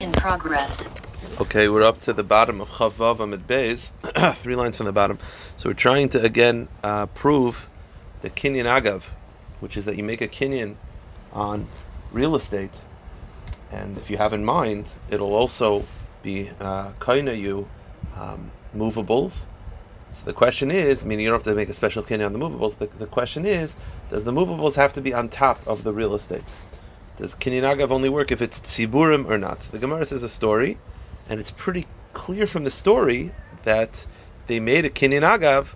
In progress. Okay, we're up to the bottom of Chavav Amid Beis, three lines from the bottom. So we're trying to again uh, prove the Kinyan Agav, which is that you make a Kinyan on real estate, and if you have in mind, it'll also be uh, kaina you um, movables. So the question is, meaning you don't have to make a special Kinyan on the movables. The, the question is, does the movables have to be on top of the real estate? Does Kinyan Agav only work if it's tziburim or not? The Gemara says a story, and it's pretty clear from the story that they made a Kinyan Agav,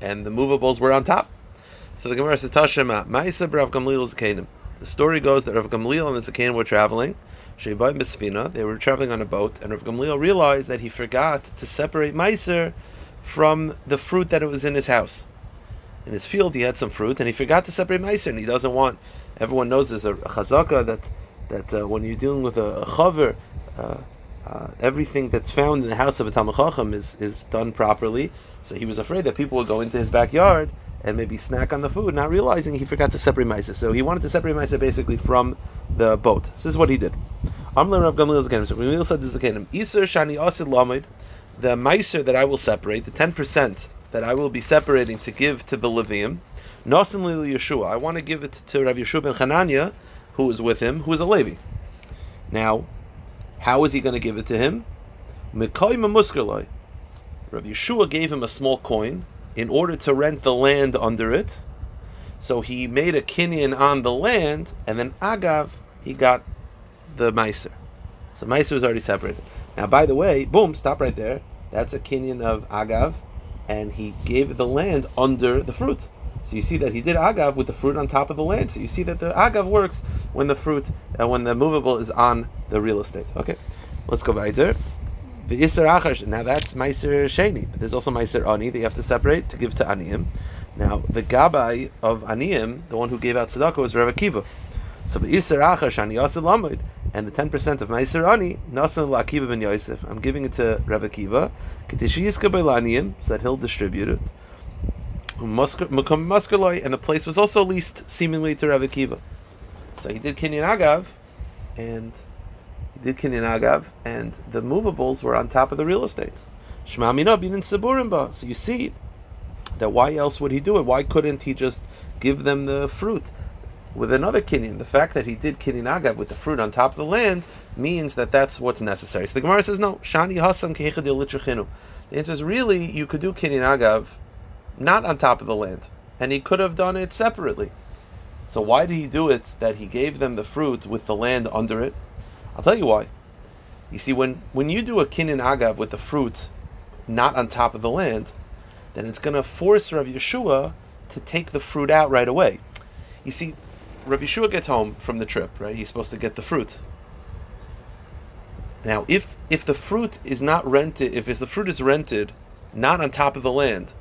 and the movables were on top. So the Gemara says, Tashema, Ma'isa Rav Gamliel Zakanim. The story goes that Rav Gamliel and the Zakanim were traveling. Sheibai Misfina, they were traveling on a boat, and Rav Gamliel realized that he forgot to separate Meiser from the fruit that it was in his house. In his field, he had some fruit, and he forgot to separate Meiser, and he doesn't want. Everyone knows there's a, chazaka that that uh, when you're dealing with a, a chaver, uh, uh, everything that's found in the house of a Talmud Chacham is, is done properly. So he was afraid that people would go into his backyard and maybe snack on the food, not realizing he forgot to separate Maisa. So he wanted to separate Maisa basically from the boat. So this is what he did. Gamliel Gamliel said Isur Shani Asid Lamed, the Meiser that I will separate, the 10% that I will be separating to give to the Levium, Nasan Lili Yeshua. I want to give it to Rav Yeshua ben Chananya, who is with him, who is a Levi. Now, how is he going to give it to him? Mekoyim Muskerloi. Rav Yeshua gave him a small coin in order to rent the land under it. So he made a kinyan on the land, and then Agav, he got the Meiser. So Meiser was already separated. Now, by the way, boom, stop right there. That's a kinyan of Agav, and he gave the land under the fruit. So you see that he did agav with the fruit on top of the land. So you see that the agav works when the fruit, uh, when the movable is on the real estate. Okay, let's go weiter. The Isser Achash, now that's Meiser Sheni, but there's also Meiser Ani that you have to separate to give to Aniyim. Now, the Gabai of Aniyim, the one who gave out Tzedakah, was Rav Akiva. So the Isser Achash Ani Yasir Lamed, and the 10% of Meiser Ani, Nasan Akiva ben Yosef. I'm giving it to Rav Akiva, so that he'll distribute it. And the place was also leased seemingly to Rav Akiva. So he did Kinyan Agav, and he did Kinyan Agav, and the movables were on top of the real estate. So you see that why else would he do it? Why couldn't he just give them the fruit? With another kinyan, the fact that he did kinyan agav with the fruit on top of the land means that that's what's necessary. So the Gemara says no. Shani hasam The answer is really you could do kinyan agav not on top of the land. And he could have done it separately. So why did he do it that he gave them the fruit with the land under it? I'll tell you why. You see, when, when you do a kinyan agav with the fruit not on top of the land, then it's going to force Rav Yeshua to take the fruit out right away. You see, Rav Shua gets home from the trip, right? He's supposed to get the fruit. Now, if if the fruit is not rented, if the fruit is rented, not on top of the land,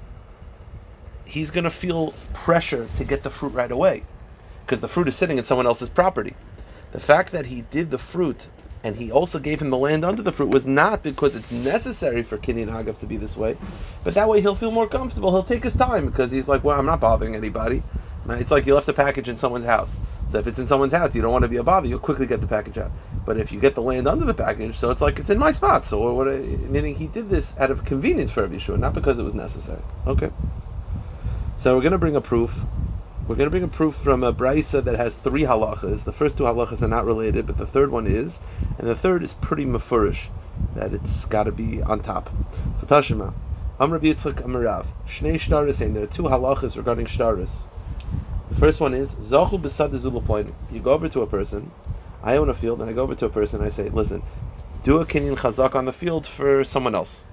he's going to feel pressure to get the fruit right away because the fruit is sitting in someone else's property. The fact that he did the fruit and he also gave him the land under the fruit was not because it's necessary for Kinyan Hagav to be this way, but that way he'll feel more comfortable. He'll take his time because he's like, well, I'm not bothering anybody. It's like you left a package in someone's house. So if it's in someone's house, you don't want to be a bother. You'll quickly get the package out. But if you get the land under the package, so it's like it's in my spot. So what? Meaning he did this out of convenience for Yeshua, not because it was necessary. Okay. So we're going to bring a proof. We're going to bring a proof from a brisa that has three halachas. The first two halachas are not related, but the third one is, and the third is pretty mafurish, that it's got to be on top. So Tashima, Amr Yitzchak Amarav, Shnei Shtaris, there are two halachas regarding Shtaris. First one is Zachu Besad You go over to a person. I own a field, and I go over to a person. and I say, "Listen, do a kinyan chazak on the field for someone else."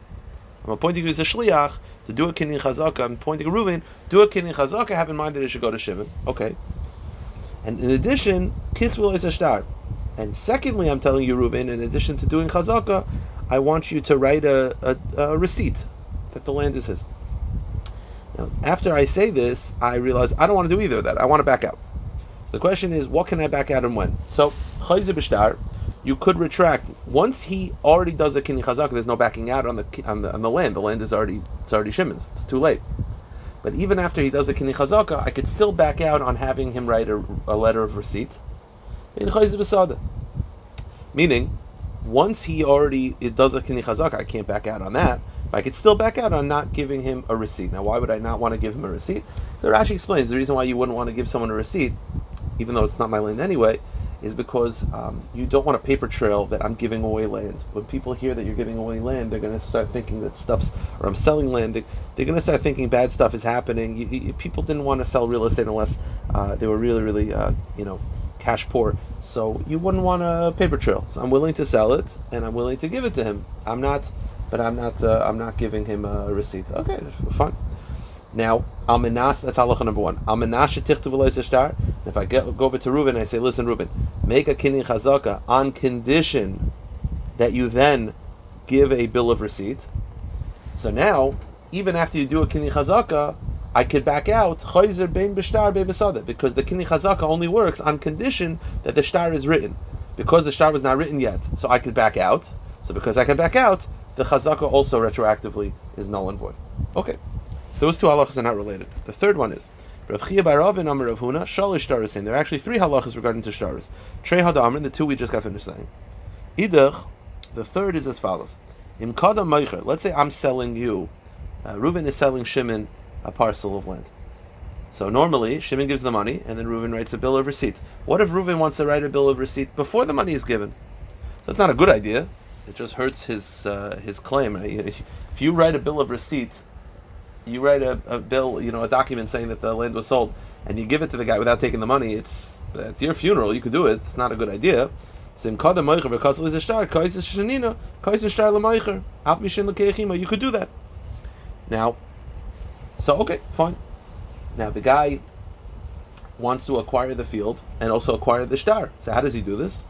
I'm appointing you as a shliach to do a kinyan chazaka. I'm pointing a Reuven, do a kinyan chazaka. Have in mind that it should go to Shimon. Okay. And in addition, kisvul is a star. And secondly, I'm telling you, Reuven, in addition to doing chazaka, I want you to write a, a, a receipt that the land is his. Now, after I say this, I realize I don't want to do either of that. I want to back out. So the question is, what can I back out and when? So, chayze b'shtar, you could retract once he already does a kinyan chazaka. There's no backing out on the on the on the land. The land is already it's already Shimon's. It's too late. But even after he does a kinyan chazaka, I could still back out on having him write a, a letter of receipt in. Meaning, once he already it does a kinyan chazaka, I can't back out on that. I could still back out on not giving him a receipt. Now, why would I not want to give him a receipt? So Rashi explains the reason why you wouldn't want to give someone a receipt, even though it's not my land anyway, is because um, you don't want a paper trail that I'm giving away land. When people hear that you're giving away land, they're going to start thinking that stuff's, or I'm selling land, they, are going to start thinking bad stuff is happening. You, you, people didn't want to sell real estate unless uh, they were really, really, uh, you know, cash poor. So you wouldn't want a paper trail. So I'm willing to sell it, and I'm willing to give it to him. I'm not, but I'm not, uh, I'm not giving him a receipt. Okay, fine. Now, Alminas, that's halacha number one. Alminas shetichtu star. If I get, go over to Reuben I say, listen, Reuben, make a kinyan chazaka on condition that you then give a bill of receipt. So now, even after you do a kinyan chazaka, I could back out bein b'shtar because the kinyan chazaka only works on condition that the star is written. Because the star was not written yet, so I could back out. So because I can back out, the chazaka also retroactively is null and void. Okay. Those two halachas are not related. The third one is Rav Chia Barav and Amar Rav Huna Shalish. There are actually three halachas regarding to Shtaris. Trey Hadamr, the two we just got finished saying. Idach, the third is as follows. In Kadam Meicher, let's say I'm selling you, uh, Reuben is selling Shimon a parcel of land. So normally, Shimon gives the money, and then Reuben writes a bill of receipt. What if Reuben wants to write a bill of receipt before the money is given? So it's not a good idea. It just hurts his uh, his claim. If you write a bill of receipt you write a, a, bill, you know, a document saying that the land was sold, and you give it to the guy without taking the money, it's it's your funeral. You could do it. It's not a good idea. You could do that. Now, so okay, fine. Now the guy wants to acquire the field and also acquire the star. So how does he do this?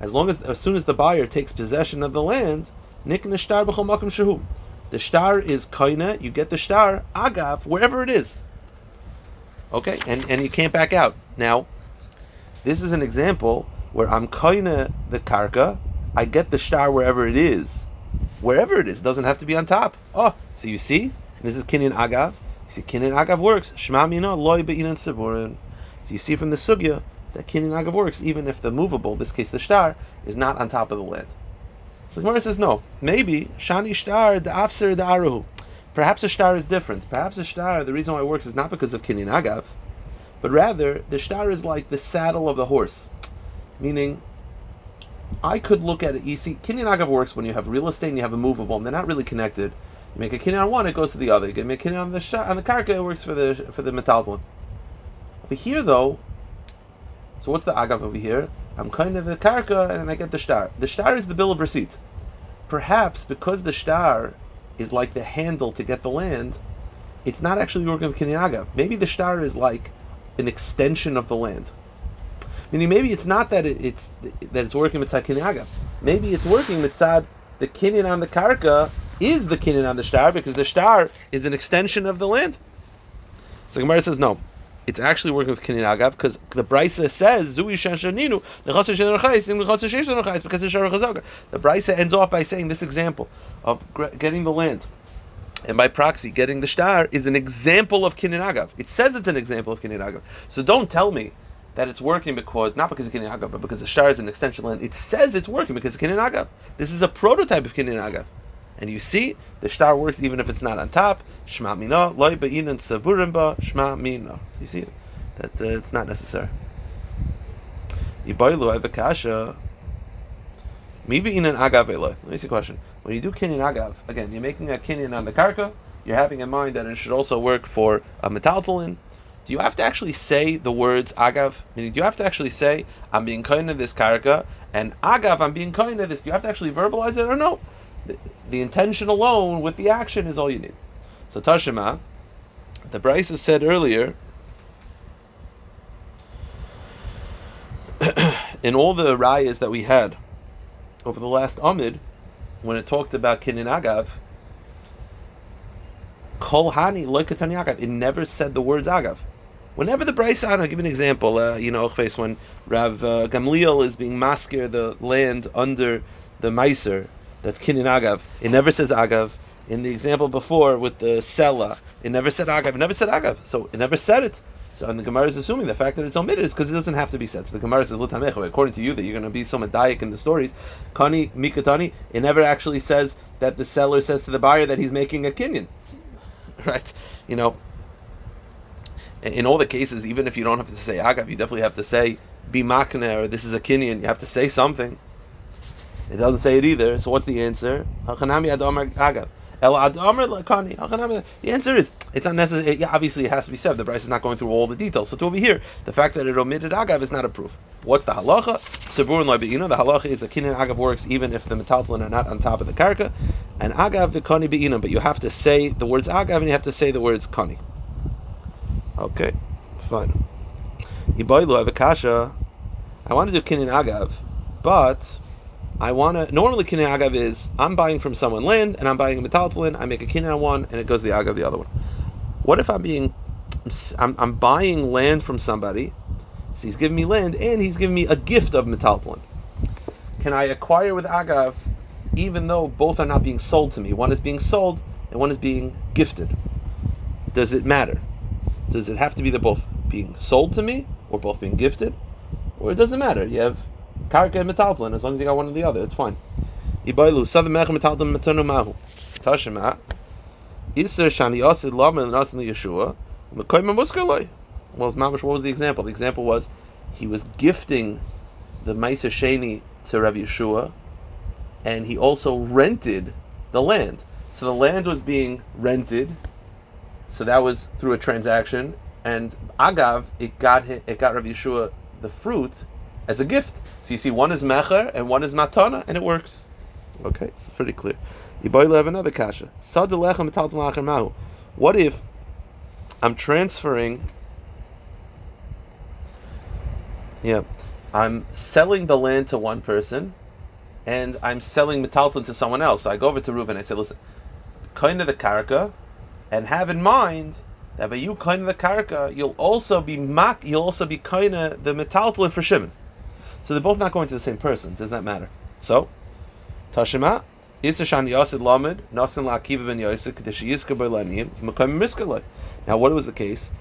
As long as as soon as the buyer takes possession of the land. The star is koina. You get the star agav wherever it is. Okay, and and you can't back out. Now, this is an example where I'm koina the karka. I get the star wherever it is, wherever it is. It doesn't have to be on top. Oh, so you see, this is kinyan agav. You see, kinyan agav works. Shema mina loy be'inan seburin. So you see from the sugya that kinyan works even if the movable, this case the star, is not on top of the land. So the Gemara says no. Maybe shani shtar the afser the aruhu. Perhaps a star is different. Perhaps a star, the reason why it works is not because of kinyan agav, but rather the star is like the saddle of the horse, meaning. I could look at it. You see, kinyan agav works when you have real estate and you have a movable, and they're not really connected. You make a kinyan on one, it goes to the other. You make a kinyan on the sh- on the karka, it works for the for the metaltalin. But here, though, so what's the agav over here? I'm kind of a karka, and I get the star. The star is the bill of receipt. Perhaps because the star is like the handle to get the land, it's not actually working with kinyan Maybe the star is like an extension of the land. Meaning, maybe it's not that it, it's that it's working with kinyan Maybe it's working with sad the kinyan on the karka is the kinyan on the star because the star is an extension of the land. So Gemara says no it's actually working with Kinyan Agav because the Brisa says Zui Chai, because the The Brisa ends off by saying this example of getting the land and by proxy getting the star is an example of Kinyan Agav. It says it's an example of Kinyan Agav. So don't tell me that it's working because not because of Kinyan Agav, but because the star is an extension land. It says it's working because of Agav. This is a prototype of Kinyan Agav. And you see, the star works even if it's not on top. Shma mina, loy be'inan saburimba, shma mina. So you see that uh, it's not necessary. Ibaylu avakasha. Maybe in an agav Let me see a question. When you do kinyan agav, again, you're making a kinyan on the karka. You're having in mind that it should also work for a metaltalin. Do you have to actually say the words agav? Meaning, do you have to actually say I'm being kind of this karka and agav I'm being kind of this? Do you have to actually verbalize it or no? The, intention alone with the action is all you need. So Tashima, the Brisa said earlier, in all the rayas that we had over the last Amid, when it talked about Kinin Agav, Kol Hani Agav, it never said the words Agav. Whenever the Brisa, I'll give an example, uh, you know, when Rav uh, Gamliel is being maskir the land under the Meiser, that's kinyan agav. It never says agav. In the example before with the sella, it never said agav. It never said agav. So it never said it. So and the Gemara is assuming the fact that it's omitted is because it doesn't have to be said. So the Gemara says, according to you, that you're going to be so medayik in the stories, Kani Mikatani, it never actually says that the seller says to the buyer that he's making a kinyan. Right? You know, in all the cases, even if you don't have to say agav, you definitely have to say be makne or this is a kinyan. You have to say something. It doesn't say it either. So what's the answer? The answer is it's not necessary. Yeah, obviously, it has to be said. The Bryce is not going through all the details. So to over here, the fact that it omitted agav is not a proof. What's the halacha? Sabur and The halacha is that kinyan agav works even if the metaltalin are not on top of the karka, and agav v'kani be'ina. But you have to say the words agav and you have to say the words kani. Okay, fine. Iboilu have a kasha. I want to do kinyan agav, but I want to. Normally, kinyan agav is I'm buying from someone land and I'm buying a metaltalin. I make a kinyan on one and it goes the agav the other one. What if I'm being, I'm, I'm buying land from somebody, so he's giving me land and he's giving me a gift of metaltalin. Can I acquire with agav, even though both are not being sold to me? One is being sold and one is being gifted. Does it matter? Does it have to be they're both being sold to me or both being gifted? Or it doesn't matter. You have karka and metaltalin. As long as you got one or the other, it's fine. Ibailu, southern mechem metaltalin matanu mahu. Tashima. Iser shani asid lama and asid Yeshua. Mekoyma muskaloi. Well, mamash, what was the example? The example was he was gifting the Maisa Sheni to Rav Yeshua, and he also rented the land. So the land was being rented so that was through a transaction, and agav it got it got Rav Yeshua the fruit as a gift. So you see, one is mecher and one is matana, and it works. Okay, it's pretty clear. Yiboyle have another kasha. What if I'm transferring? Yeah, I'm selling the land to one person, and I'm selling metalton to someone else. So I go over to Reuben. And I say, listen, kind of the karaka and have in mind that by you kind of the karka, you'll also be mak, you'll also be kind of the metaltalin for Shimon. So they're both not going to the same person. Does that matter? So, Tashima, Isashan Yasid Lamed, Nasan Lakiva ben Yosef, Kadeshi Yiska Belanim, Makam Miskalai. Now, what was the case?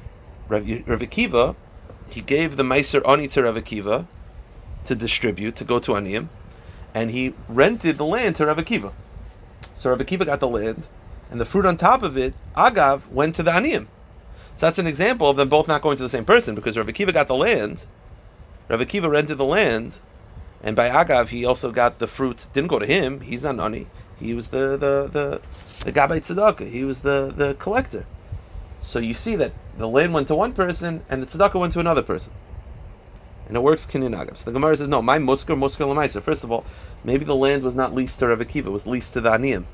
Rav, Rav Akiva, he gave the Meiser Ani to Rav Akiva to distribute, to go to Aniyim, and he rented the land to Rav Akiva. So Rav Akiva got the land, and the fruit on top of it, agav, went to the aniyim. So that's an example of them both not going to the same person because Rav Akiva got the land, Rav Akiva rented the land, and by agav he also got the fruit. Didn't go to him. He's not ani. He was the the the the gabbai tzedakah. He was the the collector. So you see that the land went to one person and the tzedakah went to another person. And it works kinyan agav. So the Gemara says, no, my musker, musker lemaisa. First of all, maybe the land was not leased to Rav Akiva, it was leased to the aniyim.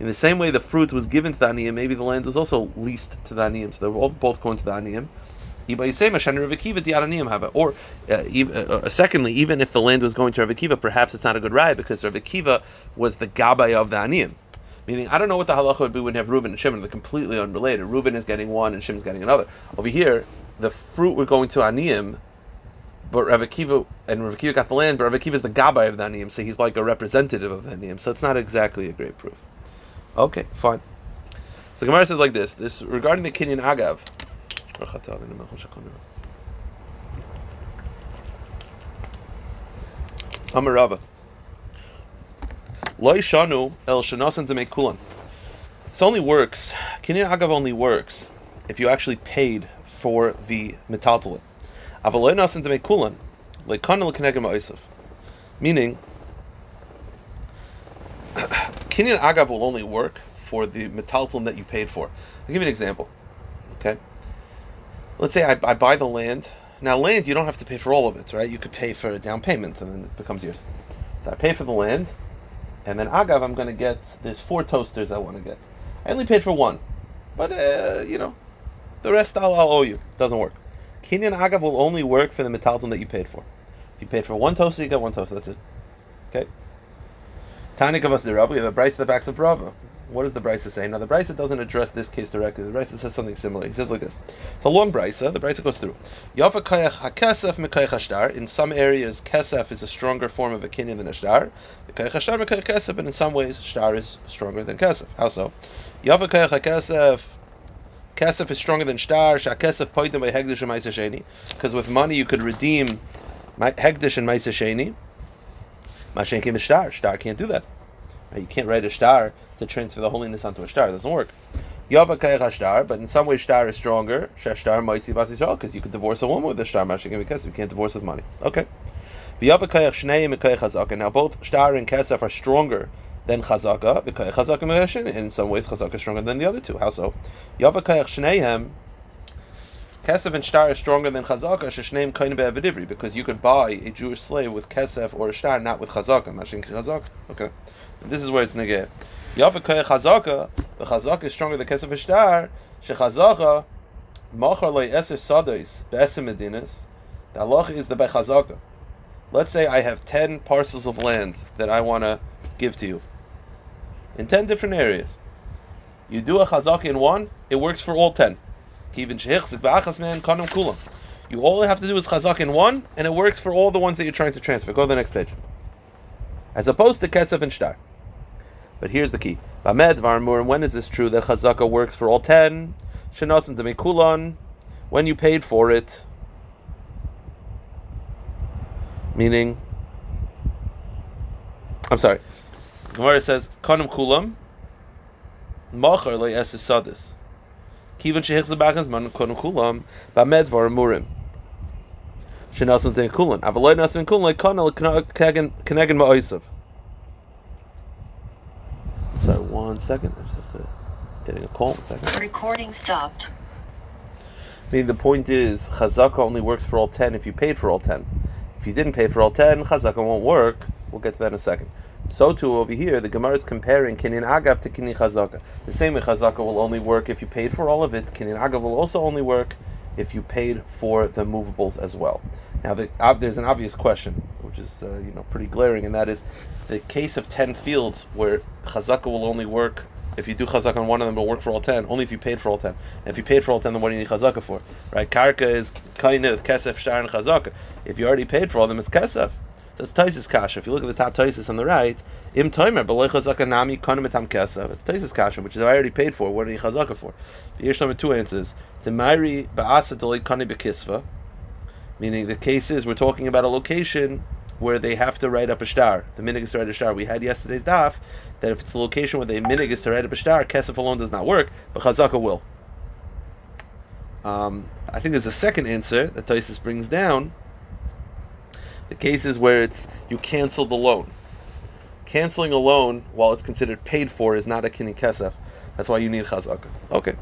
In the same way the fruit was given to the Aniyim, maybe the land was also leased to the Aniyim. So they're all both going to the Aniyim. Or, uh, even, uh, uh, secondly, even if the land was going to Rav Akiva, perhaps it's not a good ride because Rav Akiva was the Gabay of the Aniyim. Meaning, I don't know what the halacha would be when you have Reuben and Shimon. They're completely unrelated. Reuben is getting one and Shimon's getting another. Over here, the fruit were going to Aniyim, but Rav Akiva, and Rav Akiva got the land, but Rav Akiva is the Gabay of the Aniyim, so he's like a representative of the Aniyim. So it's not exactly a great proof. Okay, fine. So Gemara says like this: this regarding the Kinyan Agav. Amarava. Loi shanu el shanasan to make kulan. This only works. Kinyan Agav only works if you actually paid for the metaltalin. Avaloy nasan to make kulan. Leikana lekanegam oisav. Meaning, Kinyan Agav will only work for the metaltalin that you paid for. I'll give you an example. Okay. Let's say I, I, buy the land. Now, land, you don't have to pay for all of it, right? You could pay for a down payment and then it becomes yours. So I pay for the land, and then Agav, I'm going to get, there's four toasters I want to get. I only paid for one. But, uh, you know, the rest I'll, I'll owe you. Doesn't work. Kinyan Agav will only work for the metaltalin that you paid for. If you paid for one toaster, you get one toaster. That's it. Okay? Tani Kavas the Rav, we have a Bryce that backs up Rava. What does the Brisa say? Now the Brisa doesn't address this case directly. The Brisa says something similar. He says like this: It's a long Brisa. The Brisa goes through. In some areas, kesef is a stronger form of a kinyan than ashtar. Mekayach and in some ways, ashtar is stronger than kesef. How so? Kesef is stronger than Shtar. Because with money you could redeem Hegdish and Maisa Sheni. Mashenkim is Shtar. Shtar can't do that. You can't write a Shtar to transfer the holiness onto a star. It doesn't work. Yava Shtar, but in some ways star is stronger. Shtar might see because you could divorce a woman with a Shtar. Mashenkim because you can't divorce with money. Okay. Now both star and Kesef are stronger than Chazaka. Chazaka in some ways Chazaka is stronger than the other two. How so? Yava Kayach Shneim Kesef and star is stronger than Chazaka, Kain Be'avidivri, because you could buy a Jewish slave with Kesef or a star, not with Chazaka. Mashin Chazaka. Okay. This is where it's negay. Yava Kayach Chazaka, the Chazaka is stronger than Kesef and Shtar, Shechazaka, Machar Lei Eser Sadais, Be'eser Medinas, the halacha is the Bechazaka. Let's say I have 10 parcels of land that I want to give to you in 10 different areas. You do a chazak in one, it works for all 10. You all have to do is chazak in one, and it works for all the ones that you're trying to transfer. Go to the next page. As opposed to kesef and shtar. But here's the key. When is this true that chazaka works for all 10? Shenasan to when you paid for it. Meaning, I'm sorry, Gemara says, "Kanim kulam, machar le es sadis." Kivan shehich zabachas man kanim kulam ba'med var murim. Shenasan ten kulan. Avaloi nasan like kanal kegen ma'oisav. Sorry, one second. I just have to getting a call. One second. Recording stopped. I mean, the point is, chazaka only works for all ten if you paid for all ten. If you didn't pay for all ten, chazaka won't work. We'll get to that in a second. So too over here, the Gemara is comparing kinyan agav to kinyan chazaka. The same way chazaka will only work if you paid for all of it. Kinyan agav will also only work if you paid for the movables as well. Now, the, uh, there's an obvious question, which is uh, you know pretty glaring, and that is the case of ten fields where chazaka will only work if you do chazaka on one of them, it'll work for all ten. Only if you paid for all ten. And if you paid for all ten, then what do you need chazaka for? Right? Karka is kind of kesef, shtar, and chazaka. If you already paid for all them, it's kesef. That's Taisis Kasha. If you look at the top Taisis on the right, Im Toimer, Beloy Chazaka Nami, Konim Kesav. Taisis Kasha, which is I already paid for. What are you Chazaka for? Here's number two answers. The Mairi Ba'asa Doloi Kani Bekisva, meaning the case is we're talking about a location where they have to write up a star. The minig is to write a star. We had yesterday's daf that if it's a location where the minig is to write up a star, kesef alone does not work, but chazaka will. Um, I think there's a second answer that Taisus brings down the cases where it's you cancel the loan. Canceling a loan while it's considered paid for is not a kini kesef. That's why you need chazaka. Okay.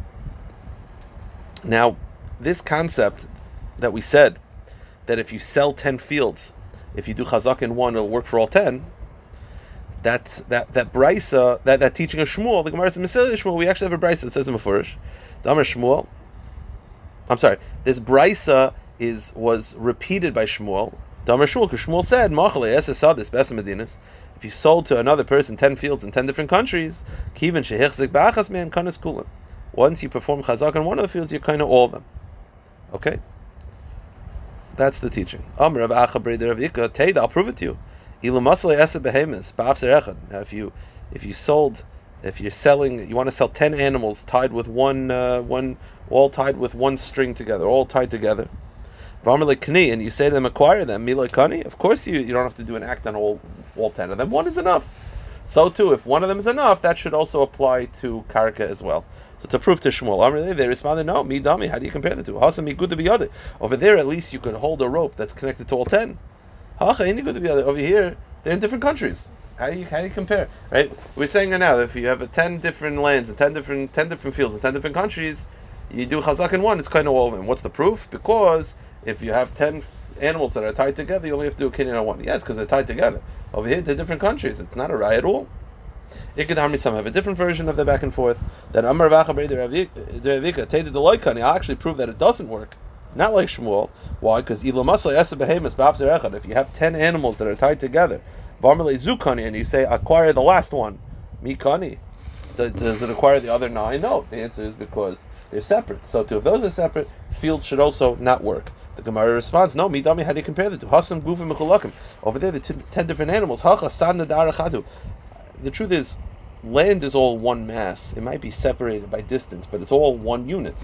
Now, this concept that we said that if you sell ten fields, if you do chazaka in one, it'll work for all ten. That's that that brisa that that teaching of Shmuel. The Gemara says Shmuel. We actually have a brisa that says in Mefurish. Damar Shmuel. I'm sorry. This brisa is was repeated by Shmuel Damar Shmuel, because Shmuel said, Machale esadis medinas. If you sold to another person ten fields in ten different countries, kivin shehichzik ba'achas man kulan. Once you perform chazak on one of the fields, you kind of all of them. Okay, that's the teaching. Amr of Acha Breder of Ika Teid, I'll prove it to you. Esed behemis ba'afzer Now, if you if you sold, if you're selling, you want to sell ten animals tied with one uh, one all tied with one string together, all tied together and you say to them, acquire them, Milakani, of course you, you don't have to do an act on all, all ten of them. One is enough. So too, if one of them is enough, that should also apply to Karka as well. So to prove to Shmuel, they responded, no, me dami, how do you compare the two? Hasa mi good to be other. Over there, at least you could hold a rope that's connected to all ten. Hacha, good to be other. Over here, they're in different countries. How do you how do you compare? Right? We're saying now that if you have a ten different lands and ten different ten different fields and ten different countries, you do chazak in one, it's kind of all of them. What's the proof? Because if you have ten animals that are tied together, you only have to do a kinyan on one. Yes, because they're tied together. Over here, to different countries, it's not a riot at all. Ikad some have a different version of the back and forth. That Amar Vachabri Deravika Teda Deloikani. I actually prove that it doesn't work. Not like Shmuel. Why? Because If you have ten animals that are tied together, Varmele Zukani, and you say acquire the last one, Mikani. Does it acquire the other nine? No. The answer is because they're separate. So, too, if those are separate, field should also not work. The Gemara responds, no, Me midami, how do you compare the two? Hasam, Gufim. Over there, the two, ten different animals. Hacha, San, The truth is, land is all one mass. It might be separated by distance, but it's all one unit.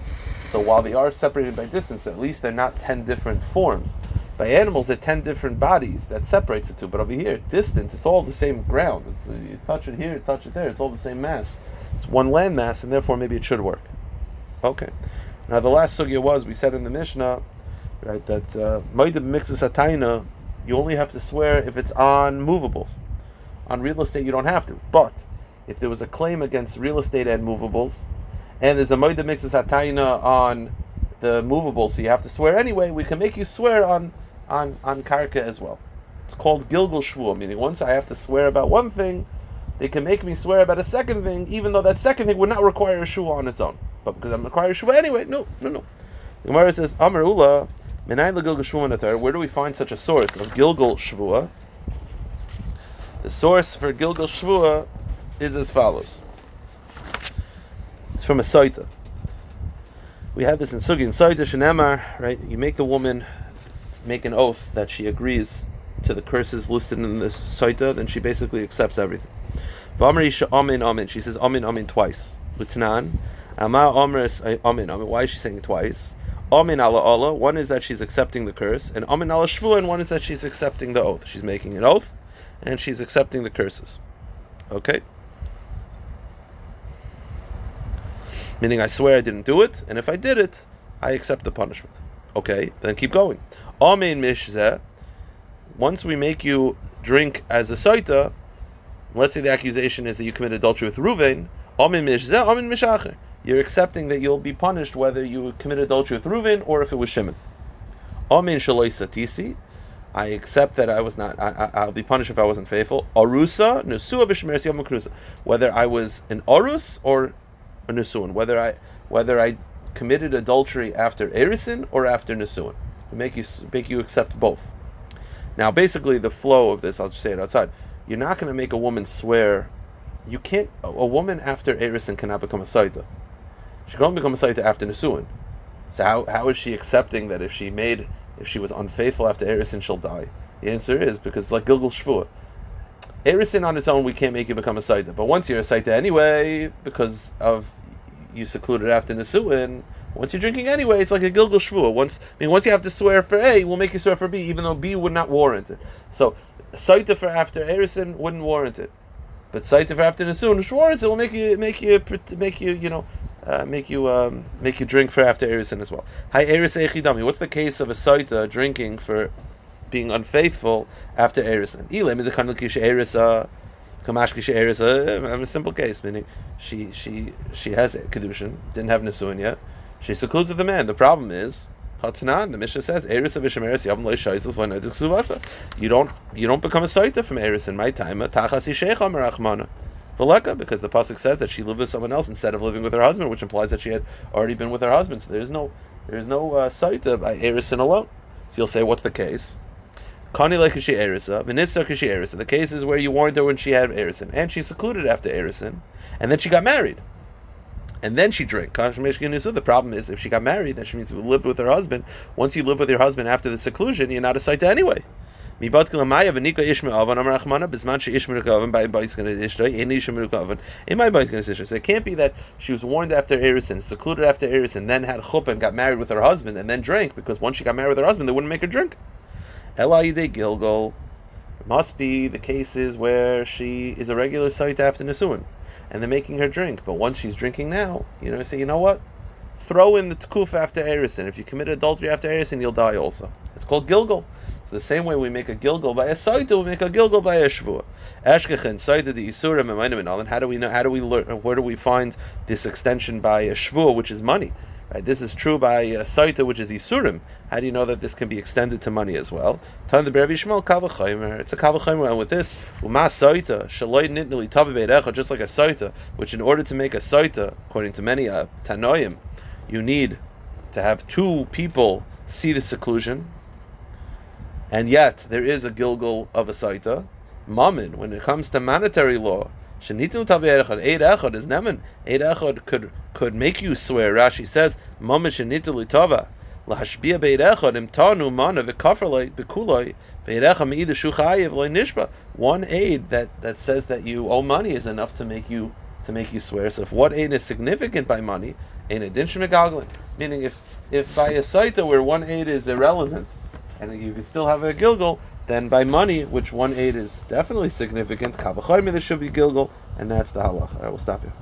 So while they are separated by distance, at least they're not ten different forms. By animals, they're ten different bodies that separates the two. But over here, distance, it's all the same ground. It's, uh, you touch it here, touch it there. It's all the same mass. It's one land mass, and therefore maybe it should work. Okay. Now the last sugya was we said in the Mishnah, right, that moedim uh, mixes ataina, you only have to swear if it's on movables. On real estate, you don't have to. But if there was a claim against real estate and movables, and there's a moedim mixes ataina on the movable, so you have to swear anyway. We can make you swear on on on karka as well. It's called gilgul shvua, meaning once I have to swear about one thing, they can make me swear about a second thing, even though that second thing would not require a shvua on its own. But because I'm requiring a shvua anyway, no, no, no. The Gemara says, Amar Ula, where do we find such a source of gilgul shvua? The source for Gilgal shvua is as follows. It's from a saita. We have this in Sugi and Saita Shenemar, right? You make the woman make an oath that she agrees to the curses listed in this Saita, then she basically accepts everything. V'amrisha Amin Amin. She says Amin Amin twice. L'tanan. Ama Amris Amin Amin. Why is she saying it twice? Amin ala Allah. One is that she's accepting the curse, and Amin ala Shvu, and one is that she's accepting the oath. She's making an oath, and she's accepting the curses. Okay. Meaning, I swear I didn't do it, and if I did it, I accept the punishment. Okay, then keep going. Amin mishzeh. Once we make you drink as a saita, let's say the accusation is that you committed adultery with Ruvain. Amin mishzeh, amin mishacher. You're accepting that you'll be punished whether you committed adultery with Ruvain or if it was Shimon. Amin shaloi satisi. I accept that I was not. I, will be punished if I wasn't faithful. Arusa nusua b'shmeres Whether I was an arus or a whether I whether I committed adultery after Erisin or after Nisuin. Make you make you accept both. Now, basically, the flow of this, I'll just say it outside. You're not going to make a woman swear. You can't. A, woman after Erisin cannot become a Saita. She can only become a Saita after Nisuin. So how, how is she accepting that if she made if she was unfaithful after Erisin, she'll die? The answer is because like Gilgul Shvua. Erisin on its own, we can't make you become a Saita. But once you're a Saita anyway, because of you secluded after Nisuin, once you're drinking anyway, it's like a Gilgul Shvua. Once, I mean, once you have to swear for A, we'll make you swear for B, even though B would not warrant it. So, Saita for after Erisin wouldn't warrant it. But Saita for after Nisuin, which warrants it, will make you, make you, make you, you know, uh, make you um, make you drink for after Erisin as well. Hi Eris Echidami. What's the case of a Saita drinking for being unfaithful after Erisin. Ilim the of Erisa, Kamashkish Erisa. I have a simple case, meaning she she she has kedushin, didn't have nesuin yet. She secludes with the man. The problem is. Hatanan, the Mishnah says, Eris of Shaisel Suvasa. You don't you don't become a Saita from Eris in my time. Tachasi Sheikha Merachmana. Valeka, because the pasuk says that she lived with someone else instead of living with her husband, which implies that she had already been with her husband. So there's no there's no uh, Saita by Erisin alone. So you'll say, what's the case? Kani she erisa, Vinissa kashi erisa. The case is where you warned her when she had erisin, and she secluded after erisin, and then she got married. And then she drank. The problem is if she got married, then she means lived with her husband. Once you live with your husband after the seclusion, you're not a saita anyway. It can't be that she was warned after Erison, secluded after Erison, then had chuppah and got married with her husband, and then drank, because once she got married with her husband, they wouldn't make her drink. Elaide Gilgal must be the cases where she is a regular site after Nisuin, and they're making her drink. But once she's drinking now, you know, say, you know what? Throw in the tkuf after Erison. If you commit adultery after Erison, you'll die also. It's called Gilgal. The same way we make a Gilgal by a Saita, we make a Gilgal by a Shvua. Eshkechen, Saita, the Isurim, and How do we know, how do we learn, where do we find this extension by a Shvua, which is money? Right, this is true by a Saita, which is Isurim. How do you know that this can be extended to money as well? Tan the Berbi Shmuel Kavachaymer. It's a Kavachaymer, and with this, Uma Saita, Shaloi Nitnili Tabi just like a Saita, which in order to make a Saita, according to many uh, Tanoim, you need to have two people see the seclusion, and yet there is a Gilgal of a Saita. Mammon, when it comes to monetary law, Shenitu tavi echad. Eid echad is nemen. Eid echad could could make you swear. Rashi says, "Mama shenitu litava." Lahashbia beirechad im tanu mana loy nishba. One aid that, that says that you owe money is enough to make you to make you swear. So if what aid is significant by money, in addition to meaning if if by a saita where one aid is irrelevant and you can still have a gilgal, then by money, which one aid is definitely significant, kavachoyme there should be gilgal, and that's the halach. I will stop here.